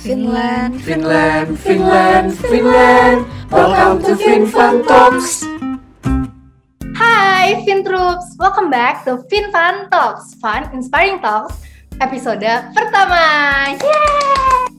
Finland. Finland, Finland, Finland. Welcome to FinFun Talks. Hai FinTroops, welcome back to FinFun Talks, Fun Inspiring Talks, episode pertama. Yeay!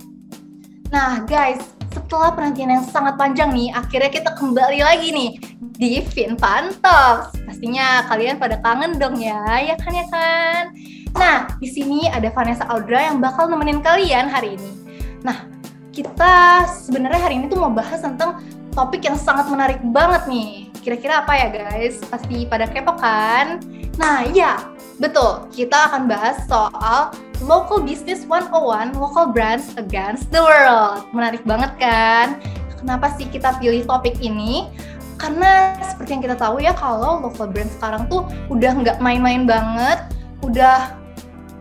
Nah guys, setelah penantian yang sangat panjang nih, akhirnya kita kembali lagi nih di FinFun Talks. Pastinya kalian pada kangen dong ya, ya kan ya kan? Nah, di sini ada Vanessa Audra yang bakal nemenin kalian hari ini. Nah, kita sebenarnya hari ini tuh mau bahas tentang topik yang sangat menarik banget nih. Kira-kira apa ya guys? Pasti pada kepo kan? Nah, iya, betul. Kita akan bahas soal Local Business 101, Local Brands Against the World. Menarik banget kan? Kenapa sih kita pilih topik ini? Karena seperti yang kita tahu ya kalau local brand sekarang tuh udah nggak main-main banget, udah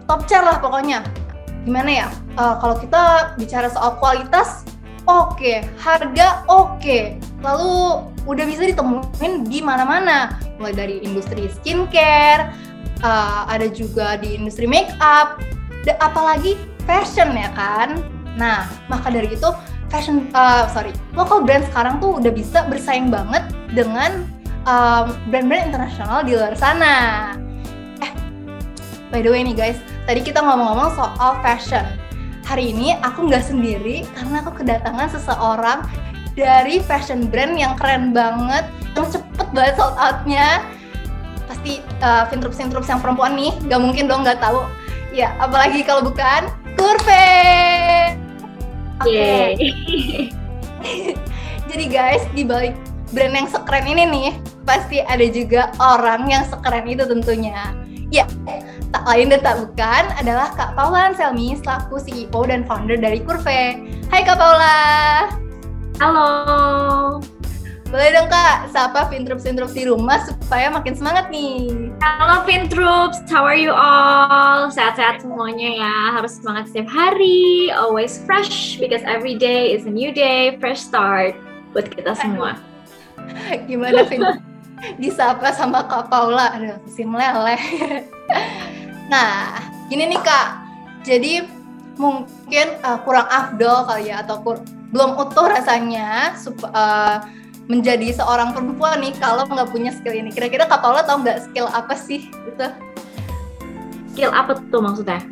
top chair lah pokoknya gimana ya uh, kalau kita bicara soal kualitas oke okay. harga oke okay. lalu udah bisa ditemuin di mana-mana mulai dari industri skincare uh, ada juga di industri make up apalagi fashion ya kan nah maka dari itu fashion uh, sorry local brand sekarang tuh udah bisa bersaing banget dengan brand-brand internasional di luar sana by the way nih guys tadi kita ngomong-ngomong soal fashion. Hari ini aku nggak sendiri karena aku kedatangan seseorang dari fashion brand yang keren banget, yang cepet banget sold outnya. Pasti uh, fintroops-fintroops yang perempuan nih, nggak mungkin dong nggak tahu. Ya, apalagi kalau bukan Kurve. Oke. Okay. Jadi guys, di balik brand yang sekeren ini nih, pasti ada juga orang yang sekeren itu tentunya. Ya, tak lain dan tak bukan adalah Kak Paula Anselmi selaku CEO dan founder dari Kurve. Hai Kak Paula. Halo. Boleh dong Kak, sapa Fintroops-Fintroops di rumah supaya makin semangat nih. Halo Fintroops, how are you all? Sehat-sehat semuanya ya, harus semangat setiap hari, always fresh because every day is a new day, fresh start buat kita semua. Gimana Fin? Disapa sama Kak Paula, aduh si meleleh. nah, gini nih Kak, jadi mungkin uh, kurang afdol kali ya atau kur belum utuh rasanya uh, menjadi seorang perempuan nih kalau nggak punya skill ini. Kira-kira Kak Paula tahu nggak skill apa sih itu? Skill apa tuh maksudnya?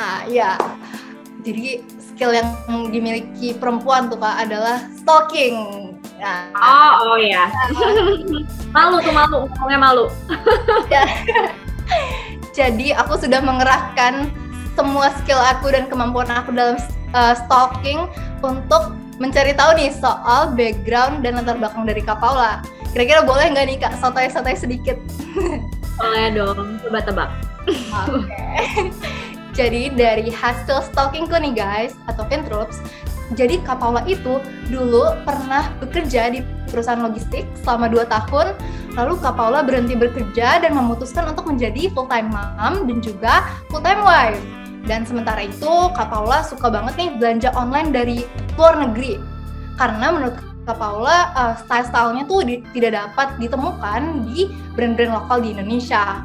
Ah ya, jadi skill yang dimiliki perempuan tuh Kak adalah stalking. Nah, oh, oh ya. malu tuh malu, ngomongnya malu. Ya. Jadi aku sudah mengerahkan semua skill aku dan kemampuan aku dalam uh, stalking untuk mencari tahu nih soal background dan latar belakang dari Kak Paula. Kira-kira boleh nggak nih Kak sotai-sotai sedikit? Boleh dong, coba tebak. Oke. Okay. Jadi dari hasil stalkingku nih guys, atau Fintroops, jadi Kak Paula itu dulu pernah bekerja di perusahaan logistik selama 2 tahun, lalu Kak Paula berhenti bekerja dan memutuskan untuk menjadi full time mom dan juga full time wife. Dan sementara itu Kak Paula suka banget nih belanja online dari luar negeri. Karena menurut Kak Paula uh, style-stylenya tuh di, tidak dapat ditemukan di brand-brand lokal di Indonesia.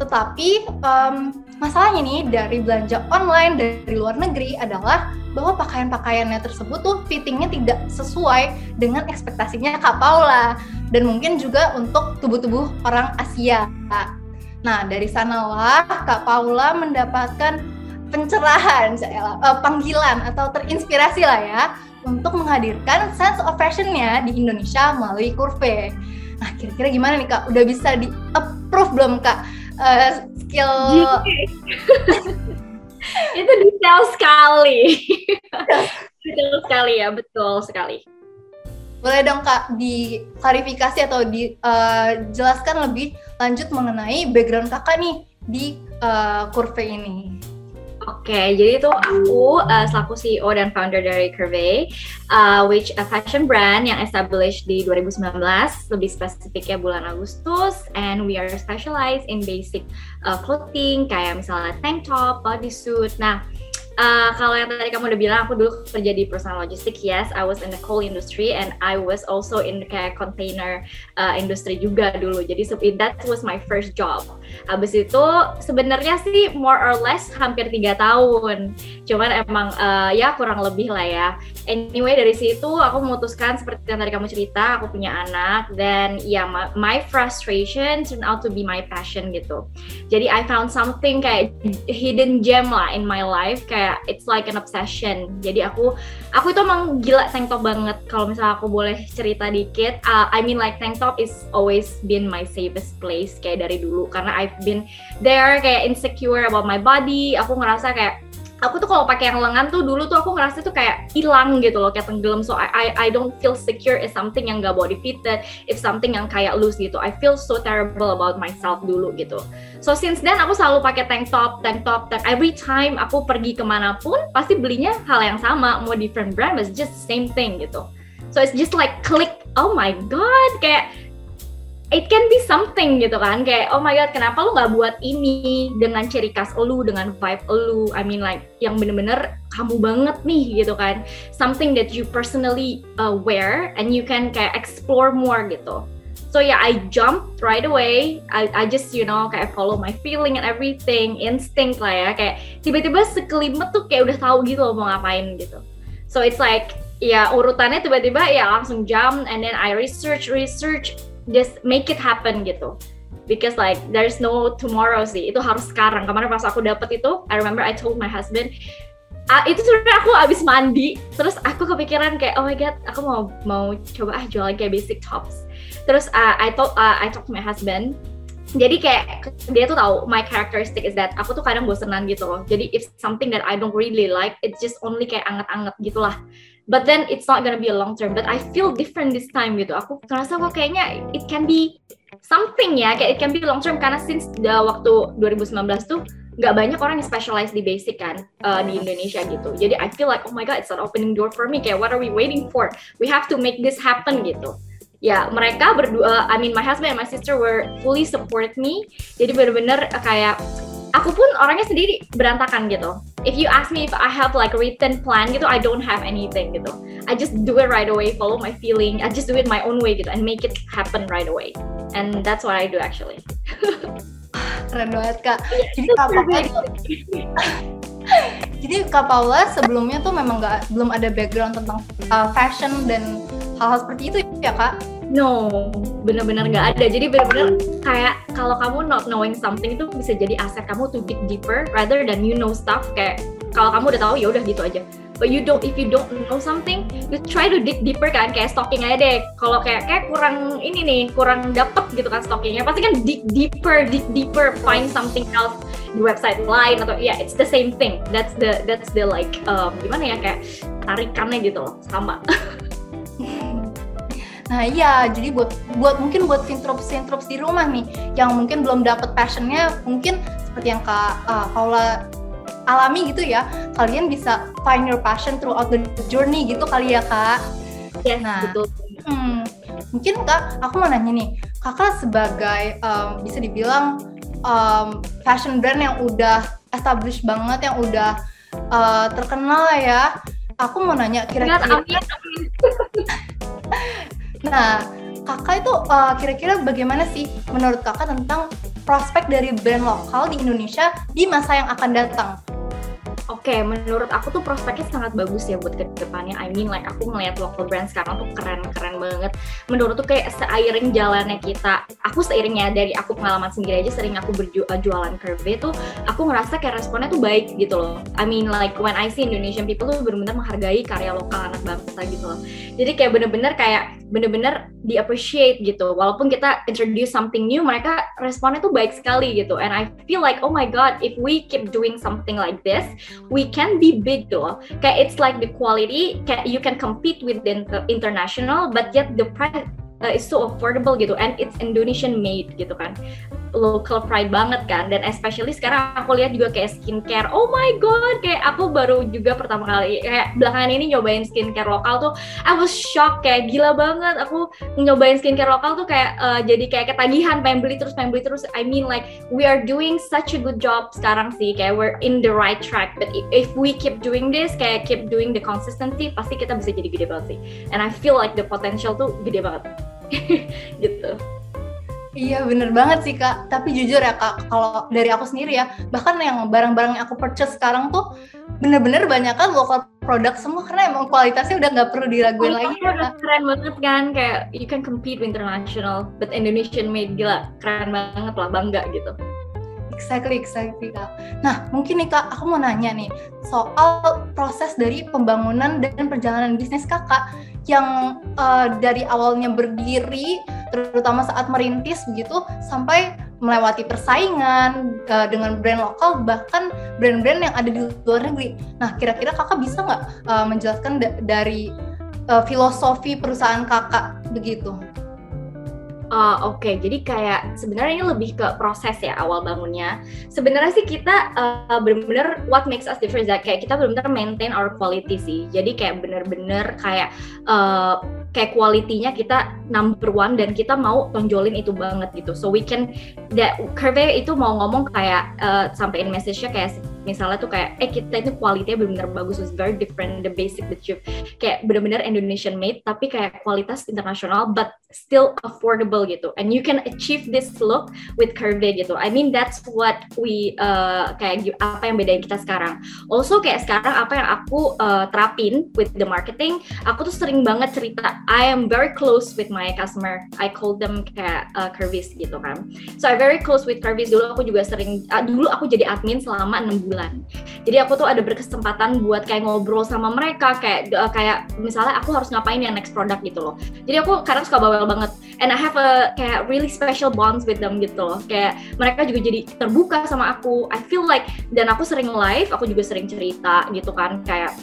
Tetapi um, masalahnya nih dari belanja online dari luar negeri adalah bahwa pakaian-pakaiannya tersebut tuh fittingnya tidak sesuai dengan ekspektasinya Kak Paula dan mungkin juga untuk tubuh-tubuh orang Asia. Nah dari sanalah Kak Paula mendapatkan pencerahan, uh, panggilan atau terinspirasi lah ya untuk menghadirkan sense of fashionnya di Indonesia melalui Kurve. Nah kira-kira gimana nih Kak? Udah bisa di approve belum Kak? Uh, skill itu detail sekali. Detail sekali ya betul sekali. Boleh dong kak diklarifikasi atau dijelaskan uh, lebih lanjut mengenai background kakak nih di uh, Curve ini Oke, okay, jadi itu aku uh, selaku CEO dan founder dari Curve, uh, which a fashion brand yang established di 2019, lebih spesifiknya bulan Agustus, and we are specialized in basic uh, clothing kayak misalnya tank top, bodysuit. Nah, uh, kalau yang tadi kamu udah bilang, aku dulu kerja di perusahaan logistik. Yes, I was in the coal industry and I was also in kayak container uh, industry juga dulu. Jadi that was my first job. Habis itu sebenarnya sih more or less hampir tiga tahun. Cuman emang uh, ya kurang lebih lah ya. Anyway dari situ aku memutuskan seperti yang tadi kamu cerita, aku punya anak dan ya my, my frustration turned out to be my passion gitu. Jadi I found something kayak hidden gem lah in my life kayak kayak it's like an obsession. Jadi aku aku itu emang gila tank top banget. Kalau misalnya aku boleh cerita dikit, uh, I mean like tank top is always been my safest place kayak dari dulu karena I've been there kayak insecure about my body. Aku ngerasa kayak aku tuh kalau pakai yang lengan tuh dulu tuh aku ngerasa tuh kayak hilang gitu loh kayak tenggelam. So I, I I don't feel secure is something yang gak body fitted if something yang kayak loose gitu. I feel so terrible about myself dulu gitu. So since then aku selalu pakai tank top tank top tank every time aku pergi ke mana pun pasti belinya hal yang sama mau different brand but it's just same thing gitu. So it's just like click oh my god kayak it can be something gitu kan. Kayak oh my god kenapa lu nggak buat ini dengan ciri khas lu dengan vibe lu? I mean like yang bener-bener kamu banget nih gitu kan. Something that you personally uh, wear and you can kayak explore more gitu. So yeah I jump right away. I, I just you know kayak follow my feeling and everything instinct lah ya. Kayak tiba-tiba sekelimet tuh kayak udah tahu gitu loh mau ngapain gitu. So it's like ya urutannya tiba-tiba ya langsung jump and then I research research just make it happen gitu. Because like there's no tomorrow sih. Itu harus sekarang. Kemarin pas aku dapet itu I remember I told my husband uh, itu sebenarnya aku abis mandi. Terus aku kepikiran kayak oh my god aku mau mau coba ah jualan kayak basic tops. Terus uh, I told uh, I talked to my husband. Jadi kayak dia tuh tahu my characteristic is that aku tuh kadang bosenan gitu loh. Jadi if something that I don't really like. It's just only kayak anget-anget gitulah but then it's not gonna be a long term. But I feel different this time gitu. Aku ngerasa kok kayaknya it can be something ya. Kayak it can be long term. Karena since the waktu 2019 tuh nggak banyak orang yang specialize di basic kan uh, di Indonesia gitu. Jadi I feel like oh my god it's an opening door for me. Kayak what are we waiting for? We have to make this happen gitu. Ya mereka berdua I mean my husband and my sister were fully support me. Jadi bener-bener kayak aku pun orangnya sendiri berantakan gitu. If you ask me if I have like a written plan gitu, I don't have anything gitu. I just do it right away, follow my feeling. I just do it my own way gitu and make it happen right away. And that's what I do actually. Keren banget kak. Jadi Kak Paula, jadi Kak Paula sebelumnya tuh memang nggak belum ada background tentang uh, fashion dan hal-hal seperti itu ya kak? No, bener-bener nggak ada. Jadi bener-bener kayak kalau kamu not knowing something itu bisa jadi aset kamu to dig deeper rather than you know stuff. Kayak kalau kamu udah tahu ya udah gitu aja. But you don't, if you don't know something, you try to dig deeper kan, kayak stalking aja deh. Kalau kayak kayak kurang ini nih, kurang dapet gitu kan stalkingnya, pasti kan dig deeper, dig deeper, find something else di website lain atau ya yeah, it's the same thing. That's the that's the like um, gimana ya kayak tarikannya gitu loh, sama. Nah iya, jadi buat buat mungkin buat fintrops fintrops di rumah nih, yang mungkin belum dapet passionnya, mungkin seperti yang kak uh, Paula alami gitu ya, kalian bisa find your passion throughout the journey gitu kali ya kak. Yes, nah, betul. Hmm, mungkin kak, aku mau nanya nih, kakak sebagai um, bisa dibilang um, fashion brand yang udah established banget, yang udah uh, terkenal ya. Aku mau nanya kira-kira. Nah, kakak itu uh, kira-kira bagaimana sih menurut kakak tentang prospek dari brand lokal di Indonesia di masa yang akan datang? Oke, okay, menurut aku tuh prospeknya sangat bagus ya buat ke depannya. I mean like aku ngeliat local brand sekarang tuh keren-keren banget. Menurut tuh kayak seiring jalannya kita, aku seiringnya dari aku pengalaman sendiri aja sering aku berjualan eh, curve tuh, aku ngerasa kayak responnya tuh baik gitu loh. I mean like when I see Indonesian people tuh benar-benar menghargai karya lokal anak bangsa gitu loh. Jadi kayak bener-bener kayak bener-bener di appreciate gitu. Walaupun kita introduce something new, mereka responnya tuh baik sekali gitu. And I feel like oh my god, if we keep doing something like this, we can be big though. Kayak it's like the quality, you can compete with the international, but yet the price uh, it's so affordable gitu and it's Indonesian made gitu kan. Local pride banget kan dan especially sekarang aku lihat juga kayak skincare. Oh my god kayak aku baru juga pertama kali kayak belakangan ini nyobain skincare lokal tuh I was shocked kayak gila banget. Aku nyobain skincare lokal tuh kayak uh, jadi kayak ketagihan pengen beli terus pengen beli terus. I mean like we are doing such a good job sekarang sih kayak we're in the right track. But if we keep doing this kayak keep doing the consistency pasti kita bisa jadi gede banget sih. And I feel like the potential tuh gede banget gitu Iya bener banget sih kak. Tapi jujur ya kak, kalau dari aku sendiri ya, bahkan yang barang-barang yang aku purchase sekarang tuh bener-bener banyak kan lokal produk semua karena emang kualitasnya udah nggak perlu diraguin lagi. Ya, udah keren banget kan, kayak you can compete with international, but Indonesian made gila, keren banget lah, bangga gitu. Exactly, exactly kak. Nah mungkin nih kak, aku mau nanya nih soal proses dari pembangunan dan perjalanan bisnis kakak yang uh, dari awalnya berdiri terutama saat merintis begitu sampai melewati persaingan uh, dengan brand lokal bahkan brand-brand yang ada di luar negeri. Nah, kira-kira kakak bisa nggak uh, menjelaskan da dari uh, filosofi perusahaan kakak begitu? Uh, Oke, okay. jadi kayak sebenarnya ini lebih ke proses ya awal bangunnya. Sebenarnya sih kita uh, benar-benar what makes us different kayak kita benar-benar maintain our quality sih. Jadi kayak benar-benar kayak uh, kayak kualitinya kita number one dan kita mau tonjolin itu banget gitu. So we can that Curve itu mau ngomong kayak uh, sampein message-nya kayak misalnya tuh kayak eh kita itu kualitinya benar-benar bagus, it's very different the basic the you kayak benar-benar Indonesian made tapi kayak kualitas internasional but still affordable gitu. And you can achieve this look with curve gitu. I mean that's what we uh, kayak apa yang bedain kita sekarang. Also kayak sekarang apa yang aku uh, terapin with the marketing aku tuh sering banget cerita I am very close with my customer. I call them kayak uh, curvis gitu kan. So I very close with curvis dulu aku juga sering uh, dulu aku jadi admin selama enam bulan jadi aku tuh ada berkesempatan buat kayak ngobrol sama mereka kayak uh, kayak misalnya aku harus ngapain yang next product gitu loh. Jadi aku kadang suka bawel banget. And I have a kayak really special bonds with them gitu loh. Kayak mereka juga jadi terbuka sama aku. I feel like dan aku sering live aku juga sering cerita gitu kan. Kayak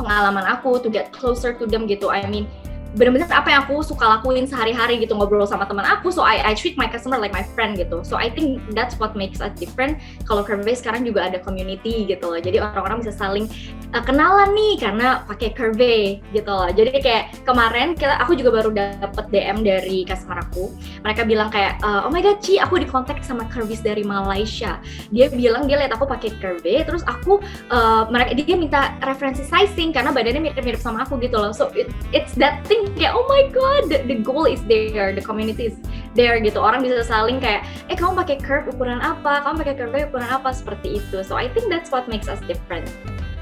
pengalaman aku to get closer to them gitu. I mean bener-bener apa yang aku suka lakuin sehari-hari gitu ngobrol sama teman aku. So I, I treat my customer like my friend gitu. So I think that's what makes us different. Kalau Curvy sekarang juga ada community gitu loh. Jadi orang-orang bisa saling uh, kenalan nih karena pakai Curvy gitu loh. Jadi kayak kemarin kita aku juga baru dapet DM dari customer aku. Mereka bilang kayak uh, oh my god Ci aku dikontak sama Curvy dari Malaysia. Dia bilang dia lihat aku pakai Curvy terus aku uh, mereka dia minta referensi sizing karena badannya mirip-mirip sama aku gitu loh. So it, it's that thing kayak oh my god the, the goal is there the community is there gitu. Orang bisa saling kayak eh kamu pakai curve ukuran apa? Kamu pakai curve ukuran apa? Seperti itu. So I think that's what makes us different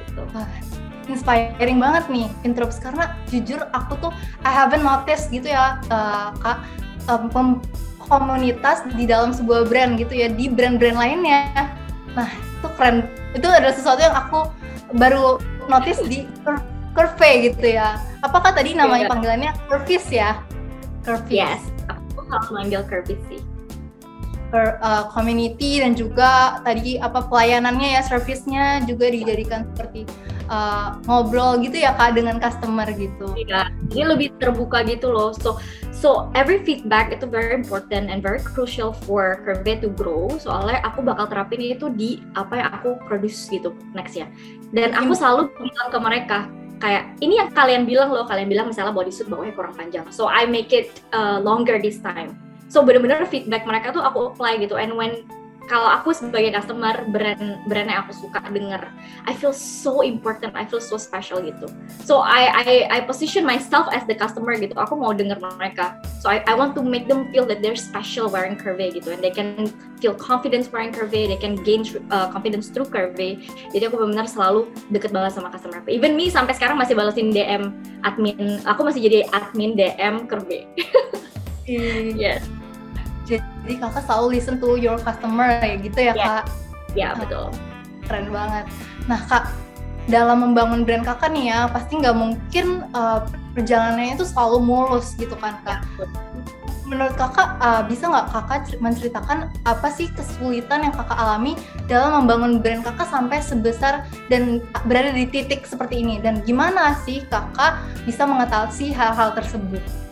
gitu. Wah, inspiring banget nih Introps karena jujur aku tuh I haven't noticed gitu ya uh, kak um, komunitas di dalam sebuah brand gitu ya di brand-brand lainnya. Nah itu keren. Itu adalah sesuatu yang aku baru notice di Curve gitu ya. Apakah tadi namanya yeah. panggilannya Curvis ya? Curvis. Yes, aku harus manggil Curvis sih. Per, uh, community dan juga tadi apa pelayanannya ya, service-nya juga dijadikan seperti uh, ngobrol gitu ya kak dengan customer gitu. Iya, ini lebih terbuka gitu loh. So so every feedback itu very important and very crucial for Curve to grow. Soalnya aku bakal terapin itu di apa yang aku produce gitu next ya. Dan aku selalu bilang ke mereka, kayak ini yang kalian bilang loh kalian bilang misalnya bodysuit bawahnya kurang panjang. So I make it uh, longer this time. So bener-bener feedback mereka tuh aku apply gitu. And when kalau aku sebagai customer brand brand yang aku suka denger I feel so important I feel so special gitu. So I I I position myself as the customer gitu. Aku mau denger mereka. So I I want to make them feel that they're special wearing curvy gitu. And they can feel confidence wearing curvy they can gain uh, confidence through curvy. Jadi aku benar-benar selalu deket banget sama customer aku. Even me sampai sekarang masih balesin DM admin. Aku masih jadi admin DM curvy. Yes jadi kakak selalu listen to your customer ya gitu ya yeah. kak? Ya yeah, betul. keren banget. Nah kak dalam membangun brand kakak nih ya pasti nggak mungkin uh, perjalanannya itu selalu mulus gitu kan kak? Menurut kakak uh, bisa nggak kakak menceritakan apa sih kesulitan yang kakak alami dalam membangun brand kakak sampai sebesar dan berada di titik seperti ini? Dan gimana sih kakak bisa mengatasi hal-hal tersebut?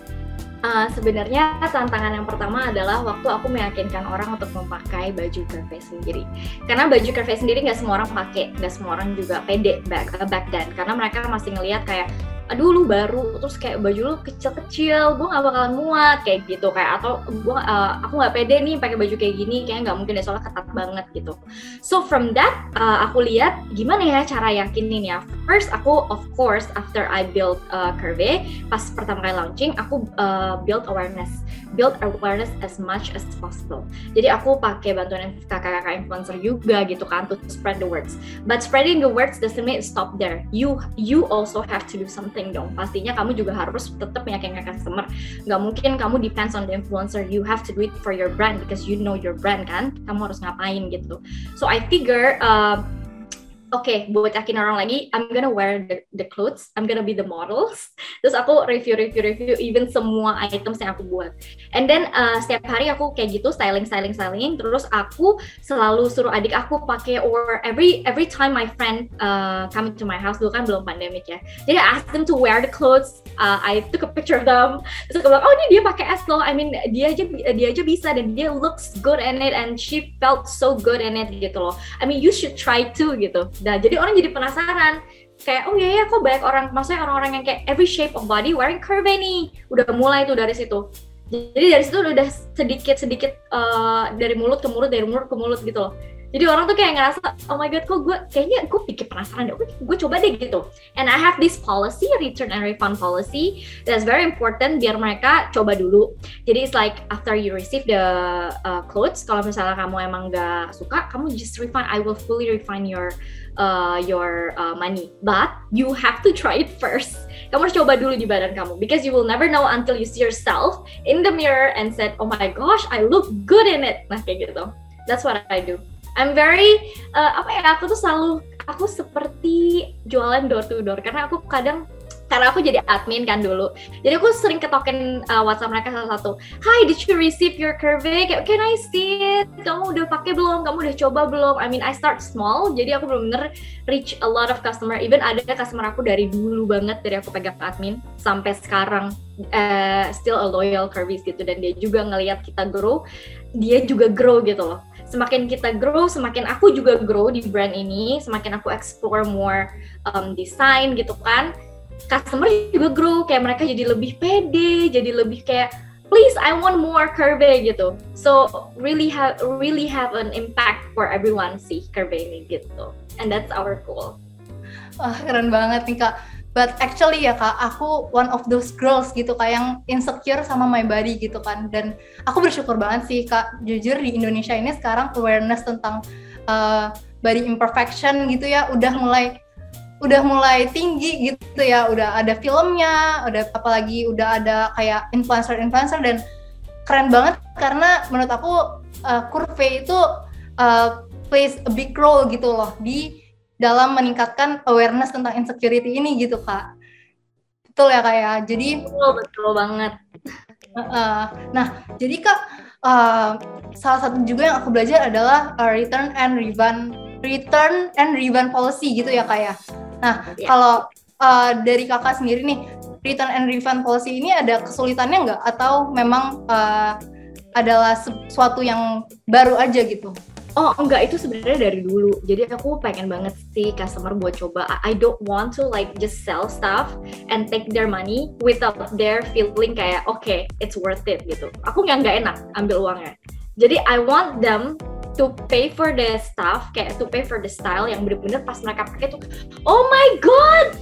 Uh, sebenarnya tantangan yang pertama adalah waktu aku meyakinkan orang untuk memakai baju curvy sendiri. Karena baju curvy sendiri nggak semua orang pakai, nggak semua orang juga pede back back then. Karena mereka masih ngelihat kayak aduh lu baru. Terus kayak baju lu kecil-kecil gue gak bakalan muat kayak gitu kayak atau gue uh, aku nggak pede nih pakai baju kayak gini kayak nggak mungkin deh soalnya ketat banget gitu. So from that uh, aku lihat gimana ya cara yakinin ya. First aku of course after I build uh, Curve pas pertama kali launching aku uh, build awareness. Build awareness as much as possible. Jadi aku pakai bantuan kakak-kakak influencer juga gitu kan to spread the words. But spreading the words doesn't mean stop there. You you also have to do something marketing dong. Pastinya kamu juga harus tetap meyakinkan customer. Nggak mungkin kamu depends on the influencer. You have to do it for your brand because you know your brand kan. Kamu harus ngapain gitu. So I figure uh, okay, buat yakin orang lagi I'm gonna wear the, the clothes I'm gonna be the models. Terus aku review review review even semua items yang aku buat. And then uh, setiap hari aku kayak gitu styling styling styling. Terus aku selalu suruh adik aku pakai or every every time my friend uh, come to my house dulu kan belum pandemic ya. Jadi I ask them to wear the clothes uh, I took a picture of them. Terus aku bilang oh ini dia pakai es loh I mean dia aja dia aja bisa dan dia looks good in it and she felt so good in it gitu loh. I mean you should try too gitu Nah, jadi orang jadi penasaran. Kayak oh iya ya kok banyak orang maksudnya orang-orang yang kayak every shape of body wearing curve nih. Udah mulai tuh dari situ. Jadi dari situ udah sedikit sedikit uh, dari mulut ke mulut dari mulut ke mulut gitu loh. Jadi orang tuh kayak ngerasa oh my god kok gue kayaknya gue pikir penasaran deh gue coba deh gitu. And I have this policy return and refund policy that's very important biar mereka coba dulu. Jadi it's like after you receive the uh, clothes kalau misalnya kamu emang gak suka kamu just refund I will fully refund your uh, your uh, money. But you have to try it first. Kamu harus coba dulu di badan kamu. Because you will never know until you see yourself in the mirror and said oh my gosh I look good in it. Nah kayak gitu. That's what I do. I'm very uh, apa ya aku tuh selalu aku seperti jualan door to door. Karena aku kadang karena aku jadi admin kan dulu. Jadi aku sering ketokin uh, WhatsApp mereka satu-satu. Hi did you receive your curve kayak can I see it kamu udah pakai belum? Kamu udah coba belum? I mean I start small. Jadi aku benar-benar reach a lot of customer. Even ada customer aku dari dulu banget dari aku pegang admin sampai sekarang. Uh, still a loyal curvis gitu. Dan dia juga ngelihat kita grow dia juga grow gitu loh. Semakin kita grow, semakin aku juga grow di brand ini, semakin aku explore more um, design gitu kan, customer juga grow, kayak mereka jadi lebih pede, jadi lebih kayak please I want more curve gitu. So really have really have an impact for everyone sih curve ini gitu. And that's our goal. Wah keren banget nih kak but actually ya kak aku one of those girls gitu kak yang insecure sama my body gitu kan dan aku bersyukur banget sih kak jujur di Indonesia ini sekarang awareness tentang uh, body imperfection gitu ya udah mulai udah mulai tinggi gitu ya udah ada filmnya udah apalagi udah ada kayak influencer influencer dan keren banget karena menurut aku uh, Curve itu uh, plays a big role gitu loh di dalam meningkatkan awareness tentang insecurity ini gitu kak. Betul ya kak ya? Jadi betul betul banget. Uh, nah jadi kak uh, salah satu juga yang aku belajar adalah uh, return and refund return and refund policy gitu ya kak ya nah yeah. kalau uh, dari kakak sendiri nih return and refund policy ini ada kesulitannya nggak atau memang uh, adalah sesuatu yang baru aja gitu Oh enggak itu sebenarnya dari dulu. Jadi aku pengen banget sih customer buat coba. I don't want to like just sell stuff and take their money without their feeling kayak oke okay, it's worth it gitu. Aku nggak nggak enak ambil uangnya. Jadi I want them to pay for the stuff kayak to pay for the style yang bener-bener pas mereka pakai tuh oh my god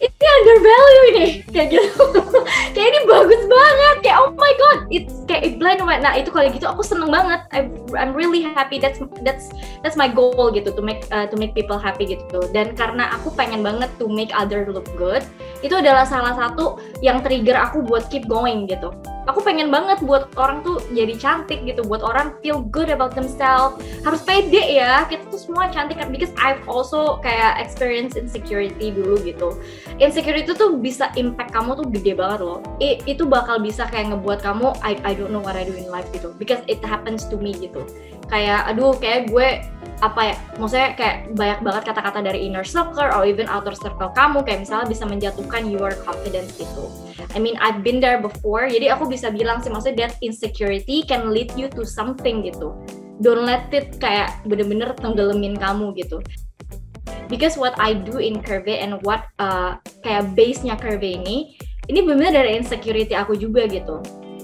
ini under value ini. Kayak gitu. Kayak ini bagus banget. Kayak oh my god it's kayak it blind white nah itu kalau gitu aku seneng banget. I, I'm really happy. That's that's that's my goal gitu to make uh, to make people happy gitu. Dan karena aku pengen banget to make other look good itu adalah salah satu yang trigger aku buat keep going gitu. Aku pengen banget buat orang tuh jadi cantik gitu buat orang feel good about themselves. Harus pede ya kita tuh semua cantik kan. Because I've also kayak experience insecurity dulu gitu. Insecurity tuh bisa impact kamu tuh gede banget loh. I, itu bakal bisa kayak ngebuat kamu I, I don't know what I do in life gitu. Because it happens to me gitu. Kayak aduh kayak gue apa ya maksudnya kayak banyak banget kata-kata dari inner circle or even outer circle kamu kayak misalnya bisa menjatuhkan your confidence gitu. I mean I've been there before jadi aku bisa bilang sih maksudnya that insecurity can lead you to something gitu. Don't let it kayak bener-bener tenggelamin kamu gitu. Because what I do in Curve and what uh, kayak base-nya Curve ini ini bener-bener dari insecurity aku juga gitu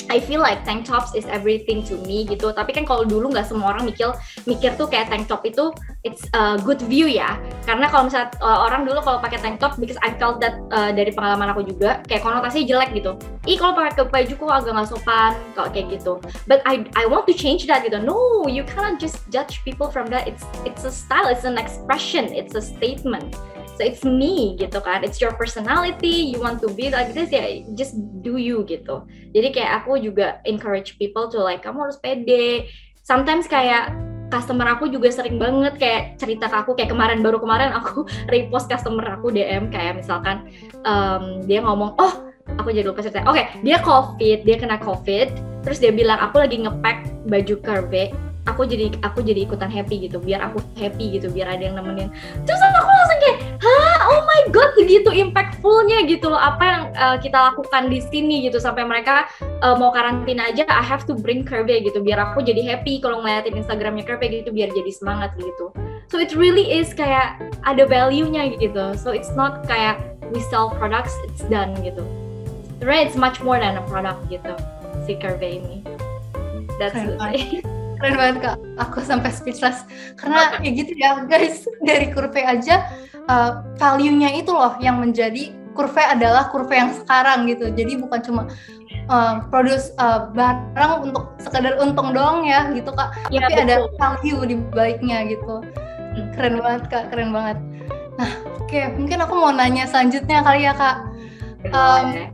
I feel like tank tops is everything to me gitu. Tapi kan kalau dulu nggak semua orang mikir mikir tuh kayak tank top itu it's a good view ya. Karena kalau misalnya uh, orang dulu kalau pakai tank top because I felt that uh, dari pengalaman aku juga kayak konotasinya jelek gitu. Ih kalau pakai baju kok agak nggak sopan kalau kayak gitu. But I I want to change that gitu. No, you cannot just judge people from that. It's it's a style, it's an expression, it's a statement so it's me gitu kan. It's your personality you want to be like this ya just do you gitu. Jadi kayak aku juga encourage people to like kamu harus pede. Sometimes kayak customer aku juga sering banget kayak cerita ke aku kayak kemarin baru kemarin aku repost customer aku DM kayak misalkan um, dia ngomong oh aku jadi lupa cerita oke okay, dia covid dia kena covid terus dia bilang aku lagi ngepack baju curve aku jadi aku jadi ikutan happy gitu biar aku happy gitu biar ada yang nemenin. Terus aku langsung kayak hah? Oh my god begitu impactfulnya gitu loh apa yang uh, kita lakukan di sini gitu. Sampai mereka uh, mau karantina aja I have to bring Curve gitu. Biar aku jadi happy kalau ngeliatin Instagramnya Curve gitu biar jadi semangat gitu. So it really is kayak ada value-nya gitu. So it's not kayak we sell products it's done gitu. Right it's much more than a product gitu si Curve ini. That's it keren banget kak. Aku sampai speechless. Karena ya gitu ya guys. Dari kurve aja uh, value-nya itu loh yang menjadi kurve adalah kurve yang sekarang gitu. Jadi bukan cuma uh, produce uh, barang untuk sekedar untung doang ya gitu kak. Ya, tapi betul. ada value di baliknya gitu. Keren banget kak. Keren banget. Nah oke. Okay, mungkin aku mau nanya selanjutnya kali ya kak. Um,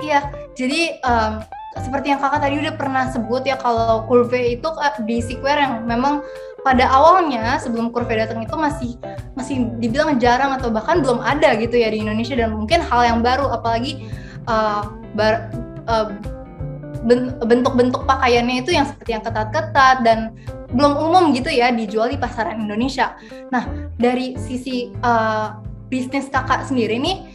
iya. Jadi um, seperti yang kakak tadi udah pernah sebut ya kalau kurve itu di Sequare yang memang pada awalnya sebelum kurve datang itu masih masih dibilang jarang atau bahkan belum ada gitu ya di Indonesia dan mungkin hal yang baru apalagi uh, bar, uh, bentuk-bentuk pakaiannya itu yang seperti yang ketat-ketat dan belum umum gitu ya dijual di pasaran Indonesia. Nah dari sisi uh, bisnis kakak sendiri nih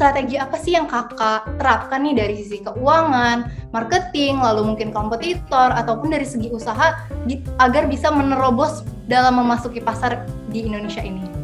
strategi apa sih yang kakak terapkan nih dari sisi keuangan, marketing, lalu mungkin kompetitor, ataupun dari segi usaha agar bisa menerobos dalam memasuki pasar di Indonesia ini?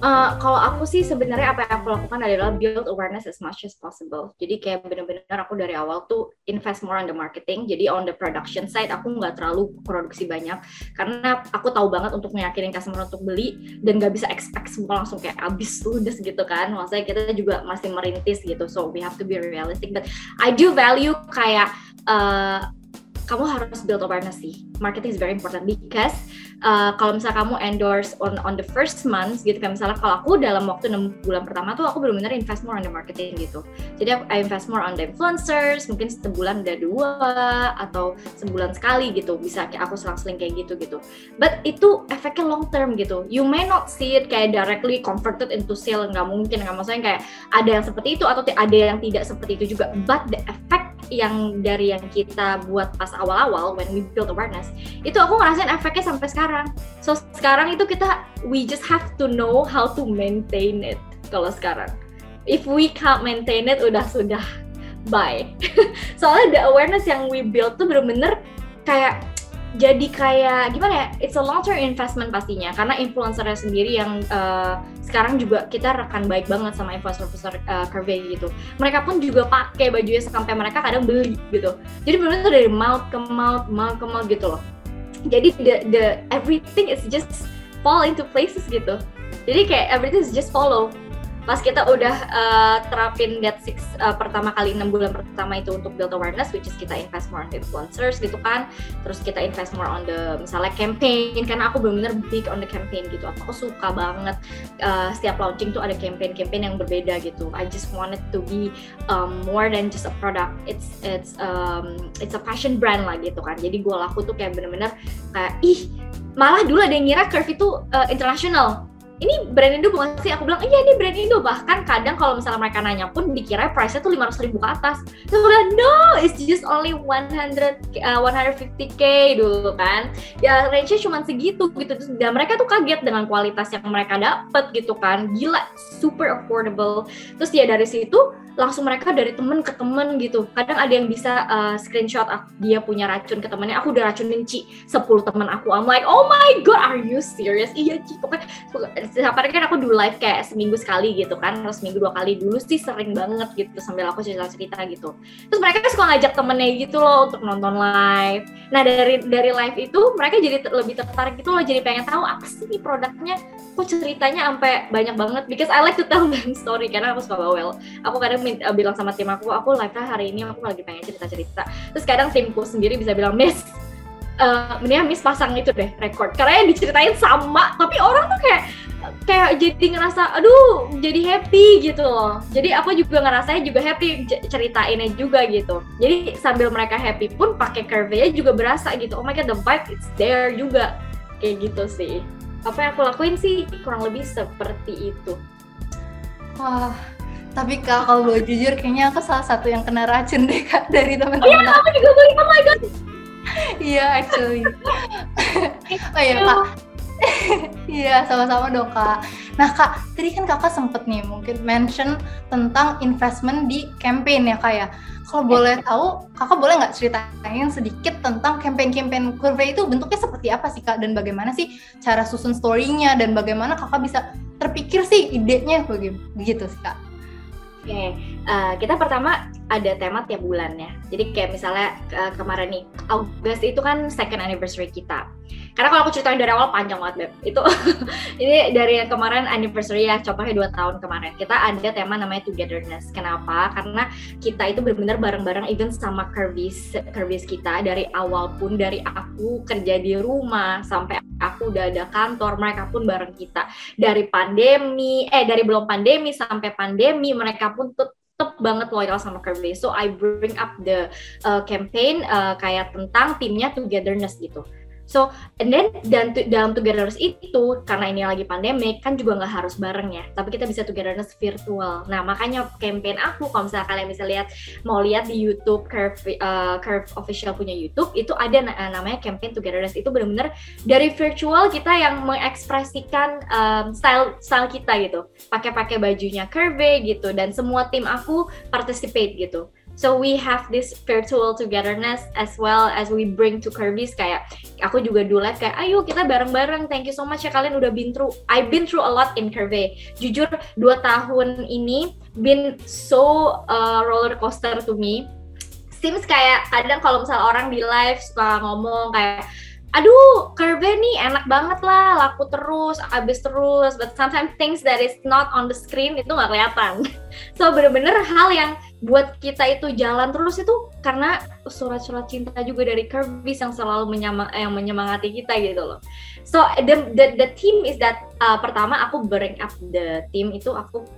Uh, kalau aku sih sebenarnya apa yang aku lakukan adalah build awareness as much as possible. Jadi kayak benar-benar aku dari awal tuh invest more on the marketing. Jadi on the production side aku nggak terlalu produksi banyak karena aku tahu banget untuk meyakinkan customer untuk beli dan nggak bisa expect semua langsung kayak abis ludes gitu kan. Maksudnya kita juga masih merintis gitu. So we have to be realistic. But I do value kayak uh, kamu harus build awareness sih. Marketing is very important because uh, kalau misalnya kamu endorse on on the first month gitu kan misalnya kalau aku dalam waktu enam bulan pertama tuh aku benar-benar invest more on the marketing gitu. Jadi aku I invest more on the influencers mungkin sebulan ada dua atau sebulan sekali gitu bisa kayak aku selang-seling kayak gitu gitu. But itu efeknya long term gitu. You may not see it kayak directly converted into sale nggak mungkin nggak maksudnya kayak ada yang seperti itu atau ada yang tidak seperti itu juga. But the effect yang dari yang kita buat pas awal-awal when we build awareness itu aku ngerasain efeknya sampai sekarang. So sekarang itu kita we just have to know how to maintain it kalau sekarang. If we can't maintain it udah sudah bye. Soalnya the awareness yang we build tuh bener-bener kayak jadi kayak gimana ya? It's a long term investment pastinya karena influencernya sendiri yang uh, sekarang juga kita rekan baik banget sama influencer-influencer uh, Curve gitu. Mereka pun juga pakai bajunya sampai mereka kadang beli gitu. Jadi benar-benar dari mouth ke mouth, mouth ke mouth gitu loh jadi the the everything is just fall into places gitu jadi kayak everything is just follow pas kita udah uh, terapin that six uh, pertama kali enam bulan pertama itu untuk build awareness which is kita invest more on influencers gitu kan. Terus kita invest more on the misalnya campaign karena aku benar-benar big on the campaign gitu. Aku suka banget uh, setiap launching tuh ada campaign-campaign yang berbeda gitu. I just wanted to be um, more than just a product. It's it's um, it's a fashion brand lah gitu kan. Jadi gue laku tuh kayak bener-bener kayak ih malah dulu ada yang ngira Curve itu uh, international ini brand Indo bukan sih? Aku bilang, iya ini brand Indo. Bahkan kadang kalau misalnya mereka nanya pun dikira price-nya tuh 500 ribu ke atas. Terus aku bilang, no, it's just only 100, uh, 150k dulu kan. Ya range-nya cuma segitu gitu. Terus, dan mereka tuh kaget dengan kualitas yang mereka dapet gitu kan. Gila, super affordable. Terus ya dari situ langsung mereka dari temen ke temen gitu. Kadang ada yang bisa uh, screenshot dia punya racun ke temennya. Aku udah racunin Ci 10 temen aku. I'm like, oh my god, are you serious? Iya Ci, pokoknya sampai kan aku dulu live kayak seminggu sekali gitu kan atau seminggu dua kali dulu sih sering banget gitu sambil aku cerita-cerita gitu terus mereka suka ngajak temennya gitu loh untuk nonton live nah dari dari live itu mereka jadi lebih tertarik gitu loh jadi pengen tahu apa sih produknya kok ceritanya sampai banyak banget because I like to tell them story karena aku suka bawel aku kadang uh, bilang sama tim aku aku live hari ini aku lagi pengen cerita-cerita. Terus kadang timku sendiri bisa bilang miss uh, mendingan Miss pasang itu deh record. Karena yang diceritain sama tapi orang tuh kayak kayak jadi ngerasa aduh jadi happy gitu loh. Jadi aku juga ngerasanya juga happy ceritainnya juga gitu. Jadi sambil mereka happy pun pakai curve nya juga berasa gitu. Oh my god the vibe it's there juga. Kayak gitu sih. Apa yang aku lakuin sih kurang lebih seperti itu. Wah tapi kak kalau boleh jujur kayaknya aku salah satu yang kena racun deh kak dari teman-teman oh, iya aku juga beli oh my god Iya, actually. oh iya, Kak. Iya, sama-sama dong, Kak. Nah, Kak, tadi kan Kakak sempet nih mungkin mention tentang investment di campaign ya, Kak ya. Kalau boleh tahu, Kakak boleh nggak ceritain sedikit tentang campaign-campaign Curve itu bentuknya seperti apa sih, Kak? Dan bagaimana sih cara susun story-nya dan bagaimana Kakak bisa terpikir sih idenya begitu sih, Kak? Oke, okay. uh, kita pertama ada tema tiap bulannya. Jadi kayak misalnya uh, kemarin nih, August itu kan second anniversary kita. Karena kalau aku ceritain dari awal panjang banget, Beb. Itu ini dari yang kemarin anniversary ya, contohnya dua tahun kemarin. Kita ada tema namanya togetherness. Kenapa? Karena kita itu benar-benar bareng-bareng even sama Curvis, Curvis kita dari awal pun dari aku kerja di rumah sampai aku udah ada kantor, mereka pun bareng kita. Dari pandemi, eh dari belum pandemi sampai pandemi, mereka pun tetap banget loyal sama Curve. So I bring up the uh, campaign uh, kayak tentang timnya togetherness gitu. So, and then dan dalam togetherness itu karena ini lagi pandemic kan juga nggak harus bareng ya, tapi kita bisa togetherness virtual. Nah makanya campaign aku kalau misalnya kalian bisa lihat mau lihat di YouTube Curve uh, Curve official punya YouTube itu ada uh, namanya campaign togetherness itu benar-benar dari virtual kita yang mengekspresikan um, style style kita gitu, pakai-pakai bajunya Curve gitu dan semua tim aku participate gitu. So we have this virtual togetherness as well as we bring to Kirby's kayak aku juga dulu live kayak ayo kita bareng-bareng thank you so much ya kalian udah been through I've been through a lot in Curve. Jujur dua tahun ini been so uh, roller coaster to me. Seems kayak kadang kalau misalnya orang di live suka ngomong kayak aduh curve nih enak banget lah laku terus habis terus but sometimes things that is not on the screen itu nggak kelihatan so bener-bener hal yang buat kita itu jalan terus itu karena surat-surat cinta juga dari Kirby yang selalu menyama, yang menyemangati kita gitu loh so the the, the team is that uh, pertama aku bring up the team itu aku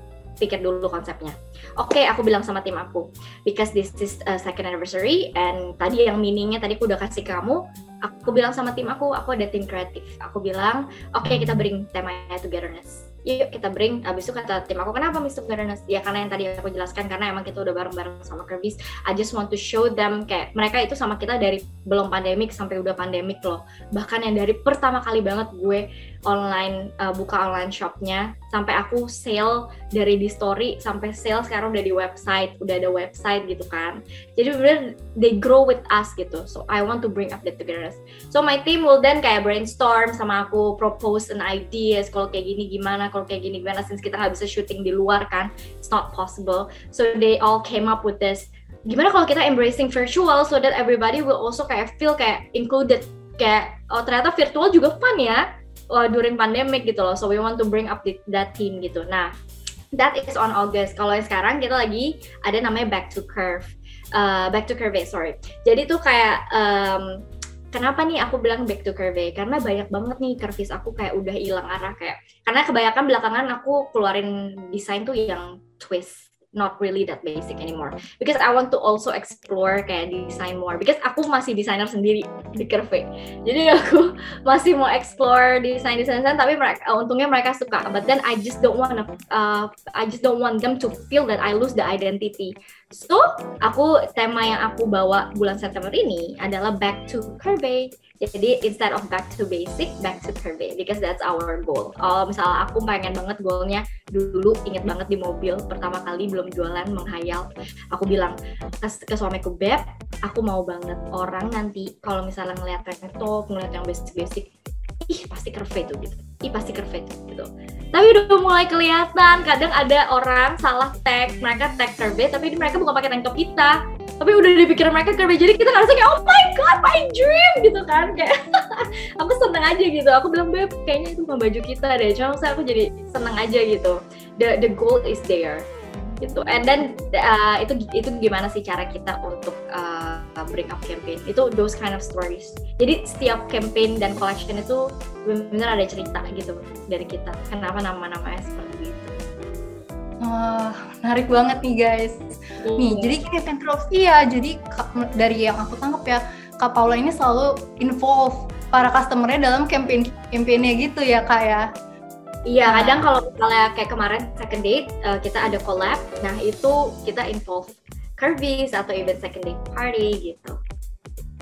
pikir dulu konsepnya. Oke, okay, aku bilang sama tim aku, because this is a second anniversary, and tadi yang meaningnya tadi aku udah kasih kamu, aku bilang sama tim aku, aku ada tim kreatif. Aku bilang, oke okay, kita bring temanya togetherness yuk kita bring. Abis itu kata tim aku kenapa Mr. Fairness ya karena yang tadi aku jelaskan karena emang kita udah bareng-bareng sama Kirby's. I just want to show them kayak mereka itu sama kita dari belum pandemik sampai udah pandemik loh. Bahkan yang dari pertama kali banget gue online uh, buka online shopnya. Sampai aku sale dari di story sampai sale sekarang udah di website udah ada website gitu kan. Jadi bener they grow with us gitu. So I want to bring up the togetherness. So my team will then kayak brainstorm sama aku propose an ideas kalau kayak gini gimana kalau kayak gini gimana since kita nggak bisa syuting di luar kan it's not possible. So they all came up with this. Gimana kalau kita embracing virtual so that everybody will also kayak feel kayak included. Kayak oh ternyata virtual juga fun ya uh, during pandemic gitu loh. So we want to bring up the, that team gitu. Nah that is on August. Kalau yang sekarang kita lagi ada namanya back to curve. Uh, back to curve sorry. Jadi tuh kayak um, kenapa nih aku bilang back to curve? Karena banyak banget nih curvis aku kayak udah hilang arah kayak karena kebanyakan belakangan aku keluarin desain tuh yang twist not really that basic anymore. Because I want to also explore kayak design more. Because aku masih desainer sendiri di Curve jadi aku masih mau explore desain desain tapi mereka uh, untungnya mereka suka. But then I just don't want uh, I just don't want them to feel that I lose the identity so aku tema yang aku bawa bulan September ini adalah back to Curve jadi instead of back to basic, back to curvy because that's our goal. Kalau misalnya aku pengen banget goalnya dulu inget banget di mobil pertama kali belum jualan menghayal, aku bilang ke, ke suamiku beb, aku mau banget orang nanti kalau misalnya ngeliat tank ngeliat yang basic-basic, ih pasti curvy tuh gitu, ih pasti curvy tuh gitu. Tapi udah mulai kelihatan, kadang ada orang salah tag, mereka tag curvy, tapi mereka bukan pakai tank top kita. Tapi udah dipikir mereka kerja jadi kita ngerasa kayak oh my god my dream gitu kan kayak aku seneng aja gitu. Aku bilang beb kayaknya itu bukan baju kita deh cuma saya aku jadi seneng aja gitu. The the goal is there gitu. And then uh, itu itu gimana sih cara kita untuk uh, bring up campaign itu those kind of stories jadi setiap campaign dan collection itu benar-benar ada cerita gitu dari kita kenapa nama-namanya seperti itu Wah, menarik banget nih guys. Hmm. Nih, jadi gini Pentrov, iya, jadi dari yang aku tangkap ya, Kak Paula ini selalu involve para customernya dalam campaign campaignnya gitu ya kak ya. Iya, nah. kadang kalau misalnya kayak kemarin second date uh, kita ada collab, nah itu kita involve curvies atau event second date party gitu.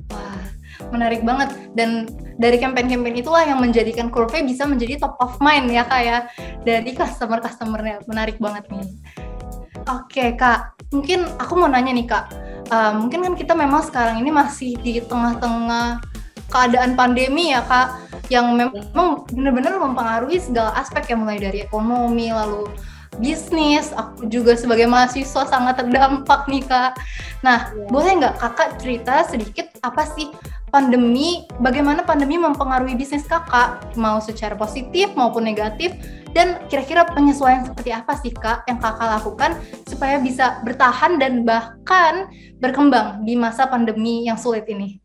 Wah, menarik banget. Dan dari campaign-campaign itulah yang menjadikan Curve bisa menjadi top of mind ya kak ya. Dari customer-customernya. Menarik banget nih. Oke kak. Mungkin aku mau nanya nih kak. Uh, mungkin kan kita memang sekarang ini masih di tengah-tengah keadaan pandemi ya kak yang memang benar-benar mempengaruhi segala aspek yang mulai dari ekonomi lalu bisnis, aku juga sebagai mahasiswa sangat terdampak nih kak. Nah, yeah. boleh nggak kakak cerita sedikit apa sih pandemi, bagaimana pandemi mempengaruhi bisnis kakak, mau secara positif maupun negatif, dan kira-kira penyesuaian seperti apa sih kak yang kakak lakukan supaya bisa bertahan dan bahkan berkembang di masa pandemi yang sulit ini?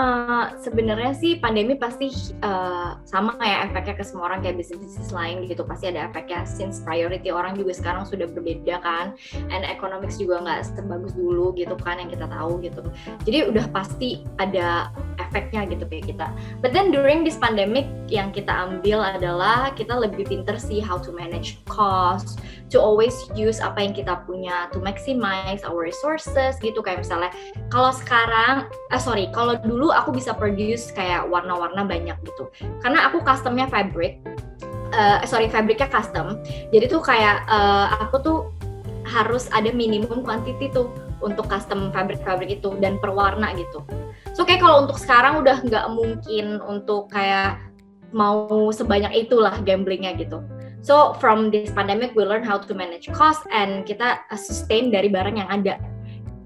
Uh, sebenarnya sih pandemi pasti uh, sama ya efeknya ke semua orang kayak bisnis-bisnis lain gitu. Pasti ada efeknya since priority orang juga sekarang sudah berbeda kan. And economics juga nggak sebagus dulu gitu kan yang kita tahu gitu. Jadi udah pasti ada efeknya gitu kayak kita. But then during this pandemic yang kita ambil adalah kita lebih pinter sih how to manage cost to always use apa yang kita punya to maximize our resources gitu. Kayak misalnya kalau sekarang uh, sorry kalau dulu aku bisa produce kayak warna-warna banyak gitu. Karena aku customnya fabric uh, sorry fabricnya custom. Jadi tuh kayak uh, aku tuh harus ada minimum quantity tuh untuk custom fabric-fabric itu dan per warna gitu. So kayak kalau untuk sekarang udah nggak mungkin untuk kayak mau sebanyak itulah gamblingnya gitu. So from this pandemic we learn how to manage cost and kita sustain dari barang yang ada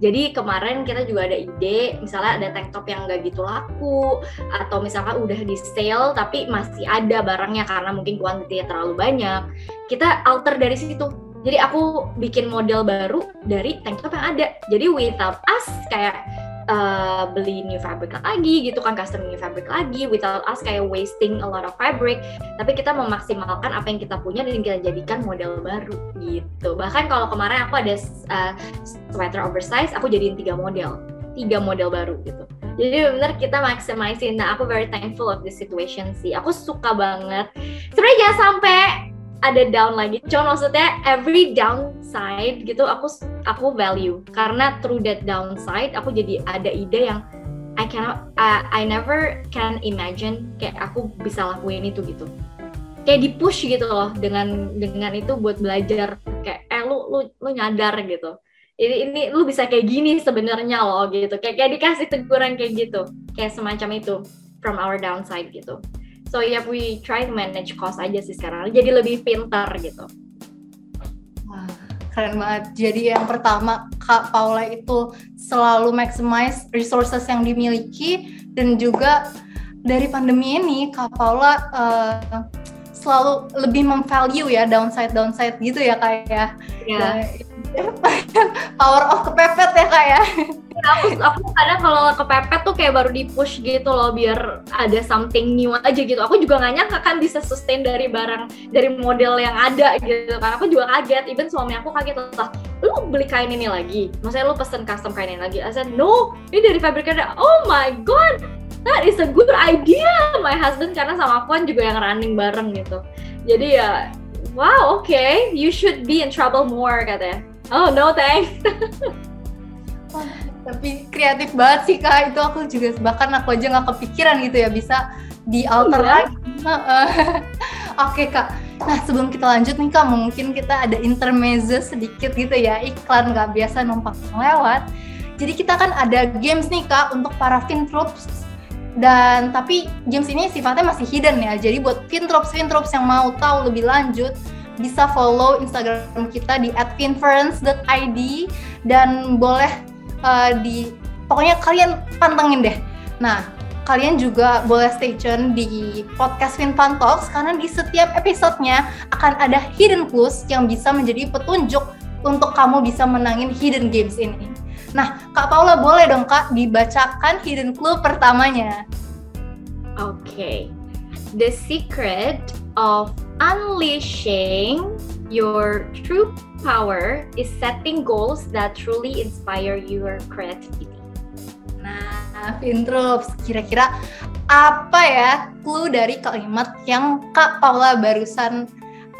jadi kemarin kita juga ada ide, misalnya ada tank top yang nggak gitu laku, atau misalnya udah di sale tapi masih ada barangnya karena mungkin kuantitinya terlalu banyak. Kita alter dari situ. Jadi aku bikin model baru dari tank top yang ada. Jadi without us kayak uh, beli new fabric lagi gitu kan custom new fabric lagi without us kayak wasting a lot of fabric. Tapi kita memaksimalkan apa yang kita punya dan kita jadikan model baru gitu. Bahkan kalau kemarin aku ada uh, sweater oversize aku jadiin tiga model. Tiga model baru gitu. Jadi benar kita maximizing nah aku very thankful of this situation sih. Aku suka banget. Sebenarnya jangan sampai ada down lagi. Cuma maksudnya every downside gitu aku aku value. Karena through that downside aku jadi ada ide yang I cannot I, I never can imagine kayak aku bisa lakuin itu gitu. Kayak di push gitu loh dengan dengan itu buat belajar. Kayak eh lu lu lu nyadar gitu. Ini ini lu bisa kayak gini sebenarnya loh gitu. Kayak kayak dikasih teguran kayak gitu. Kayak semacam itu from our downside gitu so yeah we try to manage cost aja sih sekarang jadi lebih pintar gitu Wah, keren banget jadi yang pertama Kak Paula itu selalu maximize resources yang dimiliki dan juga dari pandemi ini Kak Paula uh, selalu lebih memvalue ya downside downside gitu ya kak ya. Yeah. power of kepepet ya kak ya. Aku aku kadang kalau kepepet tuh kayak baru di push gitu loh biar ada something new aja gitu. Aku juga nggak nyangka kan bisa sustain dari barang dari model yang ada gitu kan. Aku juga kaget. Even suami aku kaget lah. Lu beli kain ini lagi? Maksudnya lu pesen custom kain ini lagi? Said no ini dari fabricator oh my god that is a good idea. My husband karena sama aku kan juga yang running bareng gitu. Jadi ya wow oke okay, you should be in trouble more katanya. Oh no thanks tapi kreatif banget sih kak. Itu aku juga bahkan aku aja nggak kepikiran gitu ya bisa di alter iya. lagi oke kak. Nah sebelum kita lanjut nih kak mungkin kita ada intermezzo sedikit gitu ya. Iklan nggak biasa numpang lewat. Jadi kita kan ada games nih kak untuk para fintroops dan tapi games ini sifatnya masih hidden ya. Jadi buat fintroops fintroops yang mau tahu lebih lanjut bisa follow Instagram kita di @finference.id dan boleh uh, di pokoknya kalian pantengin deh. Nah, kalian juga boleh stay tune di podcast FinFun Talks karena di setiap episodenya akan ada hidden clues yang bisa menjadi petunjuk untuk kamu bisa menangin hidden games ini. Nah, Kak Paula boleh dong Kak dibacakan hidden clue pertamanya. Oke. Okay. The secret of unleashing your true power is setting goals that truly inspire your creativity. Nah, Fintroops, kira-kira apa ya clue dari kalimat yang Kak Paula barusan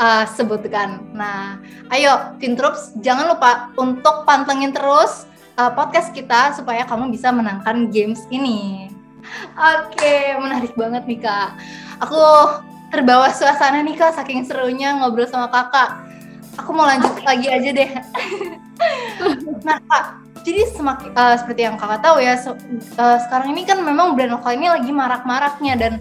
uh, sebutkan? Nah, ayo Fintroops, jangan lupa untuk pantengin terus uh, podcast kita supaya kamu bisa menangkan games ini. Oke, menarik banget nih Kak. Aku terbawa suasana nih Kak, saking serunya ngobrol sama Kakak aku mau lanjut lagi aja deh. nah kak, jadi semakin uh, seperti yang kakak tahu ya, so, uh, sekarang ini kan memang brand lokal ini lagi marak-maraknya dan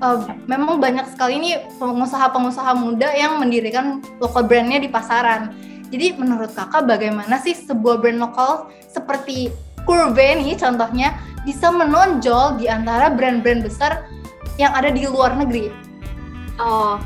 uh, memang banyak sekali ini pengusaha-pengusaha muda yang mendirikan lokal brandnya di pasaran. Jadi menurut kakak bagaimana sih sebuah brand lokal seperti Curve nih contohnya bisa menonjol di antara brand-brand besar yang ada di luar negeri? Oh,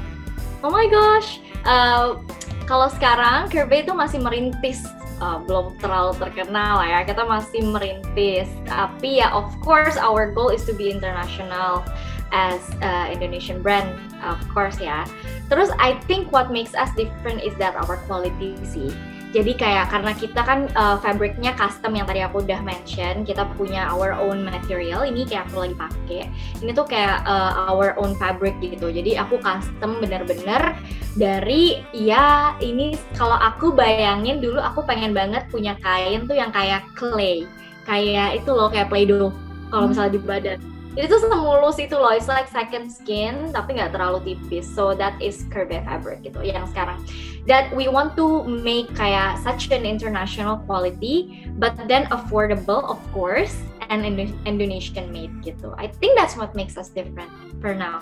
oh my gosh. Uh, kalau sekarang Kirby itu masih merintis. Uh, belum terlalu terkenal ya. Kita masih merintis. Tapi ya of course our goal is to be international as uh, Indonesian brand of course ya. Terus I think what makes us different is that our quality sih jadi kayak karena kita kan uh, fabricnya custom yang tadi aku udah mention, kita punya our own material. Ini kayak aku lagi pakai. Ini tuh kayak uh, our own fabric gitu. Jadi aku custom bener-bener dari ya ini kalau aku bayangin dulu aku pengen banget punya kain tuh yang kayak clay. Kayak itu loh kayak play-doh kalau misalnya di badan itu tuh semulus itu loh it's like second skin tapi nggak terlalu tipis. So that is curved fabric gitu yang sekarang. That we want to make kayak such an international quality but then affordable of course and Indonesian made gitu. I think that's what makes us different for now.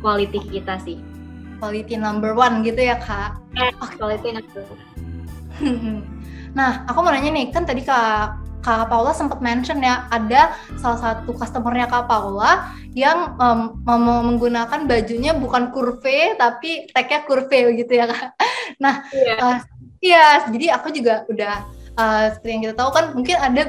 Quality kita sih. Quality number one gitu ya kak. Yeah, okay. quality number one. Nah aku mau nanya nih kan tadi kak Kak Paula sempat mention ya ada salah satu customernya Kak Paula yang um, menggunakan bajunya bukan kurve tapi tagnya kurve gitu ya Kak. Nah, iya, yeah. uh, yeah, jadi aku juga udah uh, seperti yang kita tahu kan mungkin ada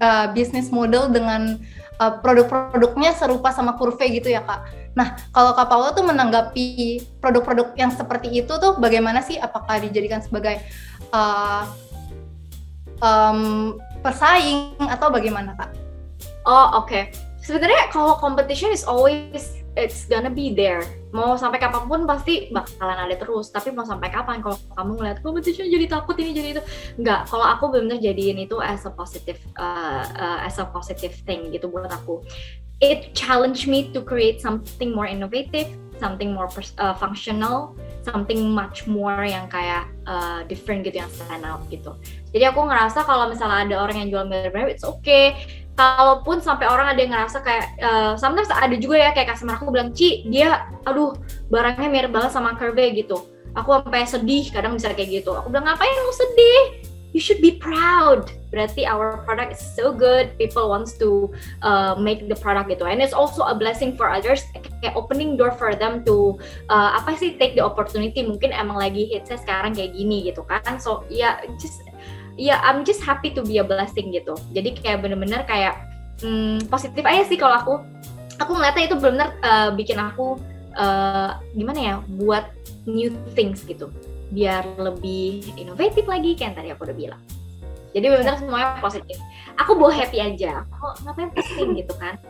uh, bisnis model dengan uh, produk-produknya serupa sama kurve gitu ya Kak. Nah, kalau Kak Paula tuh menanggapi produk-produk yang seperti itu tuh bagaimana sih? Apakah dijadikan sebagai uh, um, persaing atau bagaimana kak? Oh oke. Okay. Sebenarnya kalau competition is always it's gonna be there. Mau sampai kapan pun pasti bakalan ada terus. Tapi mau sampai kapan kalau kamu ngeliat competition jadi takut ini jadi itu, enggak. Kalau aku benar-benar jadiin itu as a positive uh, uh, as a positive thing gitu buat aku. It challenge me to create something more innovative, something more uh, functional, something much more yang kayak uh, different gitu yang stand out gitu. Jadi aku ngerasa kalau misalnya ada orang yang jual mirip-mirip, it's okay. Kalaupun sampai orang ada yang ngerasa kayak, uh, sometimes ada juga ya kayak customer aku bilang, Ci, dia, aduh, barangnya mirip banget sama Curve gitu. Aku sampai sedih, kadang bisa kayak gitu. Aku bilang, ngapain lu sedih? You should be proud. Berarti our product is so good, people wants to uh, make the product gitu. And it's also a blessing for others, kayak opening door for them to uh, apa sih take the opportunity. Mungkin emang lagi hitsnya sekarang kayak gini gitu kan. So ya yeah, just ya I'm just happy to be a blessing gitu jadi kayak bener-bener kayak hmm, positif aja sih kalau aku aku ngeliatnya itu benar-benar uh, bikin aku uh, gimana ya buat new things gitu biar lebih inovatif lagi kayak tadi aku udah bilang. Jadi benar-benar semuanya positif. Aku bawa happy aja. Kok ngapain pusing gitu kan?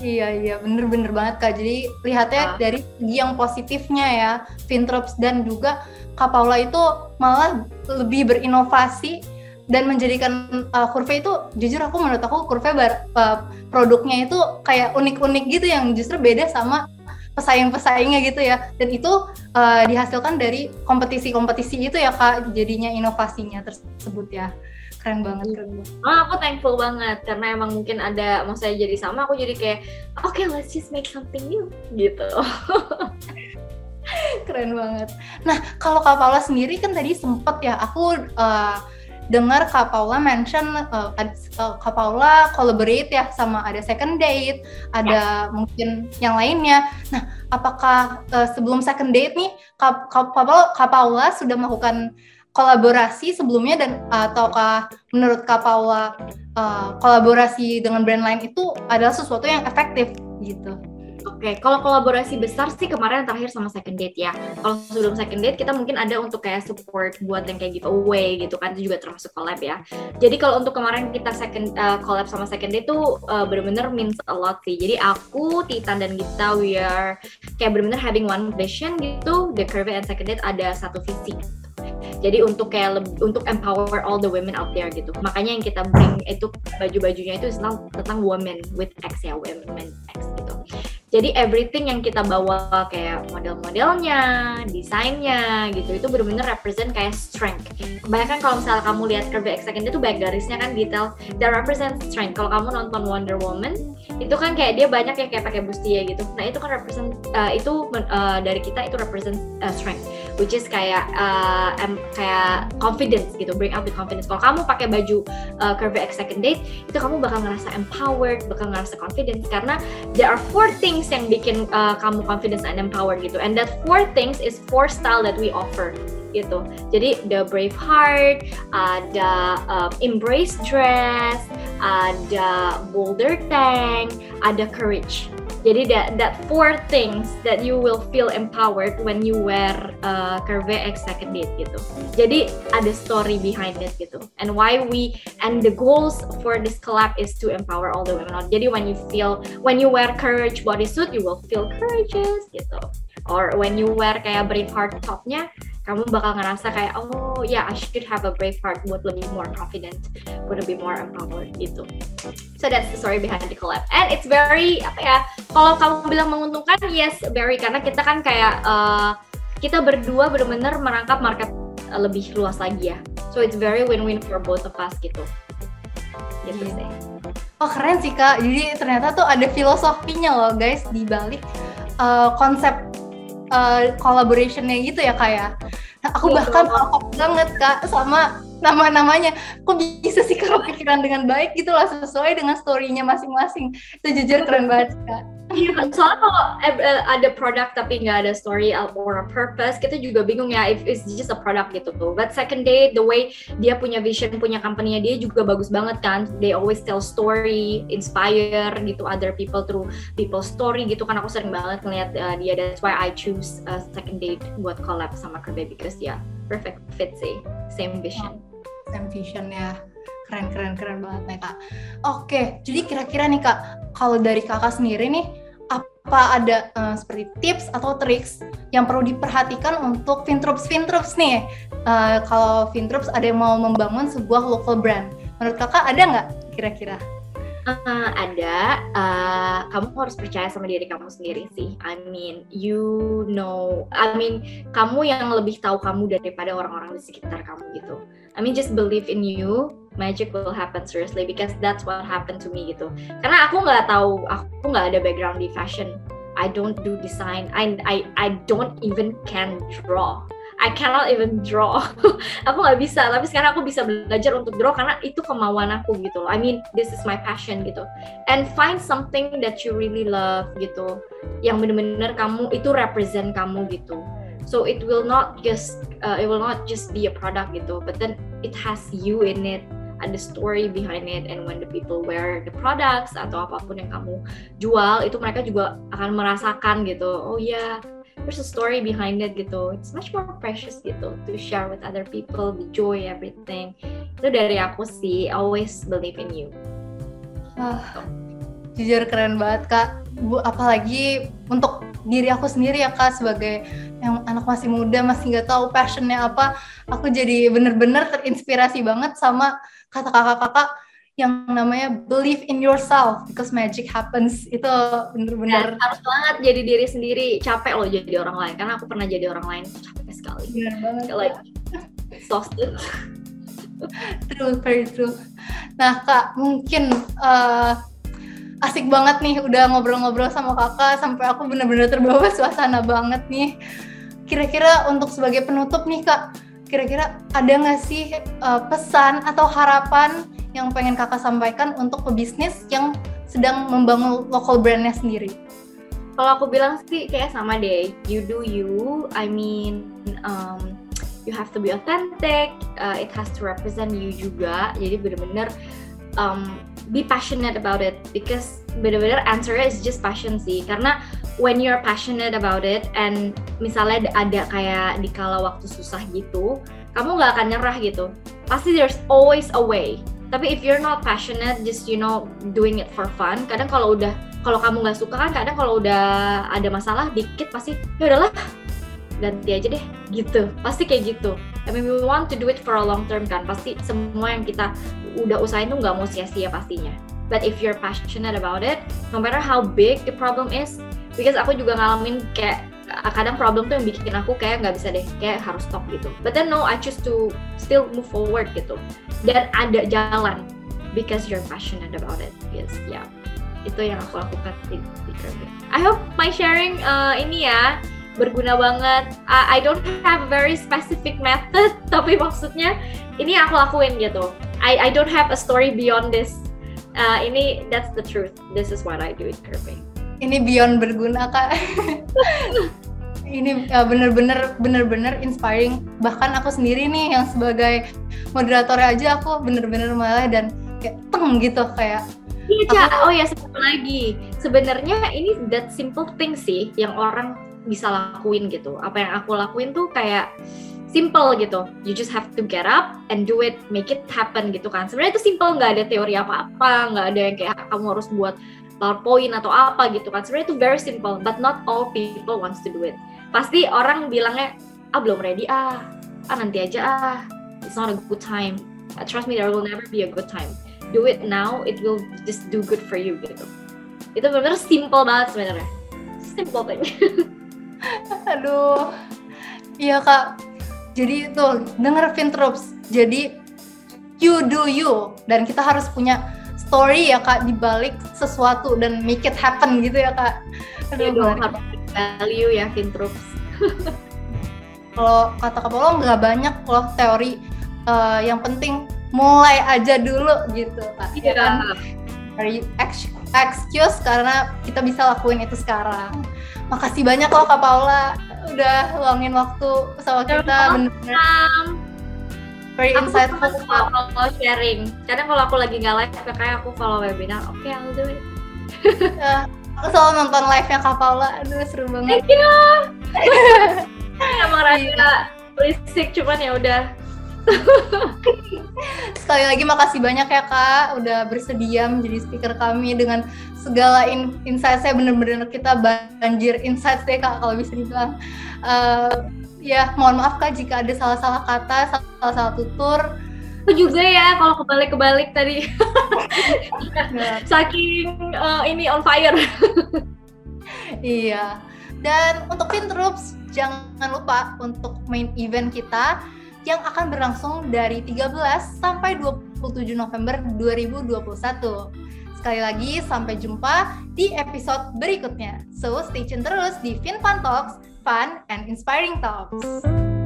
Iya iya. Bener-bener banget kak. Jadi lihatnya ah. dari segi yang positifnya ya, Vintrops dan juga Kak Paula itu malah lebih berinovasi dan menjadikan uh, Curve itu jujur aku menurut aku Curve bar, uh, produknya itu kayak unik-unik gitu yang justru beda sama pesaing-pesaingnya gitu ya dan itu uh, dihasilkan dari kompetisi-kompetisi itu ya kak jadinya inovasinya tersebut ya keren banget keren banget. Oh, aku thankful banget karena emang mungkin ada mau saya jadi sama aku jadi kayak oke okay, let's just make something new gitu. keren banget. Nah kalau Kak Paula sendiri kan tadi sempet ya aku uh, dengar Kak Paula mention uh, uh, Kak Paula collaborate ya sama ada second date, ada ya. mungkin yang lainnya. Nah, apakah uh, sebelum second date nih Kak, Kak, Paula, Kak Paula sudah melakukan kolaborasi sebelumnya dan ataukah menurut Kak Paula uh, kolaborasi dengan brand lain itu adalah sesuatu yang efektif gitu? Oke, kalau kolaborasi besar sih kemarin terakhir sama second date ya. Kalau sebelum second date kita mungkin ada untuk kayak support buat yang kayak giveaway gitu kan itu juga termasuk collab ya. Jadi kalau untuk kemarin kita second uh, collab sama second date tuh uh, bener-bener means a lot sih. Jadi aku, Titan dan Gita we are kayak bener-bener having one vision gitu. The Curve and second date ada satu visi jadi untuk kayak untuk empower all the women out there gitu makanya yang kita bring itu baju-bajunya itu tentang tentang women with X ya women X gitu jadi everything yang kita bawa kayak model-modelnya, desainnya gitu itu benar-benar represent kayak strength. Kebanyakan kalau misalnya kamu lihat Curvy X Second itu baik garisnya kan detail, that represent strength. Kalau kamu nonton Wonder Woman itu kan kayak dia banyak yang kayak pakai bustier gitu. Nah itu kan represent uh, itu uh, dari kita itu represent uh, strength, which is kayak uh, em, kayak confidence gitu, bring out the confidence. Kalau kamu pakai baju uh, Curvy X Second Date itu kamu bakal ngerasa empowered, bakal ngerasa confidence karena there are four things things yang bikin uh, kamu confidence and empowered gitu. And that four things is four style that we offer gitu. Jadi the brave heart ada um, embrace dress ada boulder tank ada courage jadi that that four things that you will feel empowered when you wear uh, Curve X Second Date gitu. Jadi ada story behind it gitu. And why we and the goals for this collab is to empower all the women. Jadi when you feel when you wear courage bodysuit, you will feel courageous gitu. Or when you wear kayak brave heart topnya, kamu bakal ngerasa kayak oh ya yeah, I should have a brave heart buat lebih more confident, buat lebih more empowered gitu. So that's the story behind the collab. And it's very apa ya? Kalau kamu bilang menguntungkan, yes, very karena kita kan kayak uh, kita berdua benar-benar merangkap market uh, lebih luas lagi ya. So it's very win-win for both of us gitu. Gitu yeah. sih. Oh keren sih kak. Jadi ternyata tuh ada filosofinya loh guys di balik uh, konsep uh, collaborationnya gitu ya kak ya. Aku iya, bahkan pokok banget kak sama nama-namanya. Kok bisa sih kalau pikiran dengan baik gitu lah sesuai dengan story-nya masing-masing. Itu jujur keren banget kak. Iya, soalnya kalau eh, ada produk tapi nggak ada story or a purpose, kita juga bingung ya if it's just a product gitu tuh. But second day, the way dia punya vision, punya company-nya dia juga bagus banget kan. They always tell story, inspire gitu other people through people story gitu kan. Aku sering banget ngeliat uh, dia. That's why I choose uh, second date buat collab sama Kirby because ya yeah, perfect fit sih, same vision. Same vision ya keren keren keren banget nih kak. Oke, jadi kira-kira nih kak, kalau dari kakak sendiri nih, apa ada uh, seperti tips atau triks yang perlu diperhatikan untuk Vintroops Vintroops nih? Uh, kalau Vintroops ada yang mau membangun sebuah local brand, menurut kakak ada nggak kira-kira? Uh, ada, uh, kamu harus percaya sama diri kamu sendiri sih. I mean, you know, I mean, kamu yang lebih tahu kamu daripada orang-orang di sekitar kamu gitu. I mean, just believe in you, magic will happen seriously because that's what happened to me gitu. Karena aku nggak tahu, aku nggak ada background di fashion. I don't do design. I I I don't even can draw. I cannot even draw. aku nggak bisa, tapi sekarang aku bisa belajar untuk draw karena itu kemauan aku gitu. I mean, this is my passion gitu. And find something that you really love gitu, yang bener-bener kamu itu represent kamu gitu. So it will not just uh, it will not just be a product gitu, but then it has you in it ada story behind it and when the people wear the products atau apa pun yang kamu jual itu mereka juga akan merasakan gitu oh ya yeah, there's a story behind it gitu. It's much more precious gitu to share with other people the joy everything. Itu dari aku sih always believe in you. Oh, jujur keren banget kak. Bu apalagi untuk diri aku sendiri ya kak sebagai yang anak masih muda masih nggak tahu passionnya apa aku jadi bener-bener terinspirasi banget sama kata kakak-kakak yang namanya believe in yourself because magic happens. Itu bener-bener. Ya, harus banget jadi diri sendiri. Capek loh jadi orang lain. Karena aku pernah jadi orang lain. Capek sekali. Bener banget like exhausted. True very true. Nah kak mungkin uh, asik banget nih udah ngobrol-ngobrol sama kakak. Sampai aku bener-bener terbawa suasana banget nih. Kira-kira untuk sebagai penutup nih kak kira-kira ada nggak sih uh, pesan atau harapan yang pengen kakak sampaikan untuk pebisnis yang sedang membangun local brandnya sendiri? Kalau aku bilang sih kayak sama deh, you do you. I mean, um, you have to be authentic. Uh, it has to represent you juga. Jadi bener-bener um, be passionate about it because bener-bener answer is just passion sih. Karena when you're passionate about it and misalnya ada kayak di kala waktu susah gitu, kamu nggak akan nyerah gitu. Pasti there's always a way. Tapi if you're not passionate, just you know doing it for fun, kadang kalau udah kalau kamu nggak suka kan kadang kalau udah ada masalah dikit pasti ya udahlah ganti aja deh gitu. Pasti kayak gitu. I mean we want to do it for a long term kan. Pasti semua yang kita udah usahain tuh nggak mau sia-sia pastinya. But if you're passionate about it no matter how big the problem is because aku juga ngalamin kayak kadang problem tuh yang bikin aku kayak nggak bisa deh kayak harus stop gitu but then no I choose to still move forward gitu dan ada jalan because you're passionate about it yes yeah. itu yang aku lakukan di, di I hope my sharing uh, ini ya berguna banget. I, I don't have very specific method, tapi maksudnya ini aku lakuin gitu. I I don't have a story beyond this. Uh, ini that's the truth. This is what I do in curving ini beyond berguna kak ini uh, bener-bener bener-bener inspiring bahkan aku sendiri nih yang sebagai moderator aja aku bener-bener malah dan kayak teng gitu kayak Iya, Ca. Oh ya, satu lagi. Sebenarnya ini that simple thing sih yang orang bisa lakuin gitu. Apa yang aku lakuin tuh kayak simple gitu. You just have to get up and do it, make it happen gitu kan. Sebenarnya itu simple, nggak ada teori apa-apa, nggak ada yang kayak kamu harus buat PowerPoint atau apa gitu kan. Sebenarnya itu very simple, but not all people wants to do it. Pasti orang bilangnya, ah belum ready ah, ah nanti aja ah, it's not a good time. Uh, trust me, there will never be a good time. Do it now, it will just do good for you gitu. Itu benar-benar simple banget sebenarnya. Simple thing. Aduh, iya kak. Jadi tuh denger Fintroops. Jadi you do you dan kita harus punya story ya kak dibalik sesuatu dan make it happen gitu ya kak. Aduh, ya dong, harus value ya Fintroops. Kalau kata Kak Paulo nggak banyak loh teori uh, yang penting mulai aja dulu gitu kak. Iya. Ya kan? Dari excuse karena kita bisa lakuin itu sekarang. Makasih banyak loh Kak Paula udah luangin waktu sama kita bener-bener very aku insightful kalau sharing. Kadang kalau aku lagi nggak live kayak aku follow webinar. Oke okay, I'll do it. Uh, aku selalu nonton live nya Kak Paula. Aduh seru banget. Thank you. Emang rasa iya. berisik cuman ya udah. Sekali lagi makasih banyak ya Kak. Udah bersedia menjadi speaker kami dengan segala in insight saya. Bener-bener kita banjir insight deh Kak kalau bisa dibilang. Uh, ya mohon maaf kak jika ada salah-salah kata salah-salah tutur. Aku juga ya kalau kebalik-kebalik tadi. Saking uh, ini on fire. Iya. Dan untuk Fintroops jangan lupa untuk main event kita yang akan berlangsung dari 13 sampai 27 November 2021. Sekali lagi, sampai jumpa di episode berikutnya. So, stay tune terus di FinFun Talks fun, and inspiring talks.